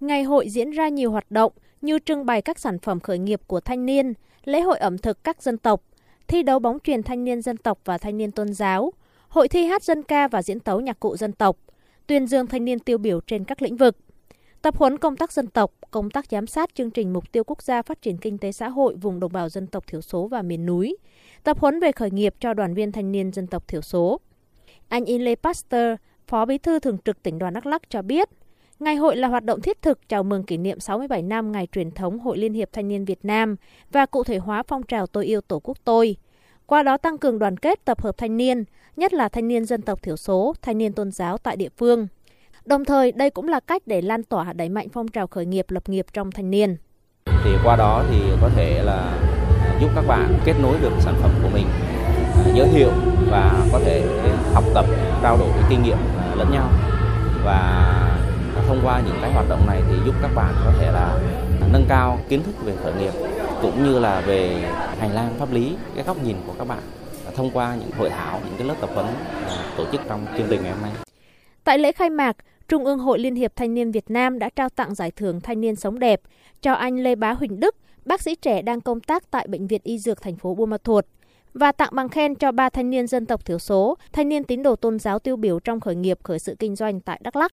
ngày hội diễn ra nhiều hoạt động như trưng bày các sản phẩm khởi nghiệp của thanh niên, lễ hội ẩm thực các dân tộc, thi đấu bóng truyền thanh niên dân tộc và thanh niên tôn giáo, hội thi hát dân ca và diễn tấu nhạc cụ dân tộc, tuyên dương thanh niên tiêu biểu trên các lĩnh vực. Tập huấn công tác dân tộc, công tác giám sát chương trình mục tiêu quốc gia phát triển kinh tế xã hội vùng đồng bào dân tộc thiểu số và miền núi. Tập huấn về khởi nghiệp cho đoàn viên thanh niên dân tộc thiểu số. Anh Inle Pasteur, Phó Bí thư Thường trực tỉnh đoàn Đắk Lắk cho biết, Ngày hội là hoạt động thiết thực chào mừng kỷ niệm 67 năm ngày truyền thống Hội Liên hiệp Thanh niên Việt Nam và cụ thể hóa phong trào tôi yêu Tổ quốc tôi. Qua đó tăng cường đoàn kết tập hợp thanh niên, nhất là thanh niên dân tộc thiểu số, thanh niên tôn giáo tại địa phương. Đồng thời, đây cũng là cách để lan tỏa đẩy mạnh phong trào khởi nghiệp lập nghiệp trong thanh niên. Thì qua đó thì có thể là giúp các bạn kết nối được sản phẩm của mình, giới thiệu và có thể học tập, trao đổi kinh nghiệm lẫn nhau và thông qua những cái hoạt động này thì giúp các bạn có thể là nâng cao kiến thức về khởi nghiệp cũng như là về hành lang pháp lý cái góc nhìn của các bạn à, thông qua những hội thảo những cái lớp tập huấn à, tổ chức trong chương trình ngày hôm nay. Tại lễ khai mạc, Trung ương Hội Liên hiệp Thanh niên Việt Nam đã trao tặng giải thưởng Thanh niên sống đẹp cho anh Lê Bá Huỳnh Đức, bác sĩ trẻ đang công tác tại Bệnh viện Y Dược thành phố Buôn Ma Thuột và tặng bằng khen cho ba thanh niên dân tộc thiểu số, thanh niên tín đồ tôn giáo tiêu biểu trong khởi nghiệp khởi sự kinh doanh tại Đắk Lắk.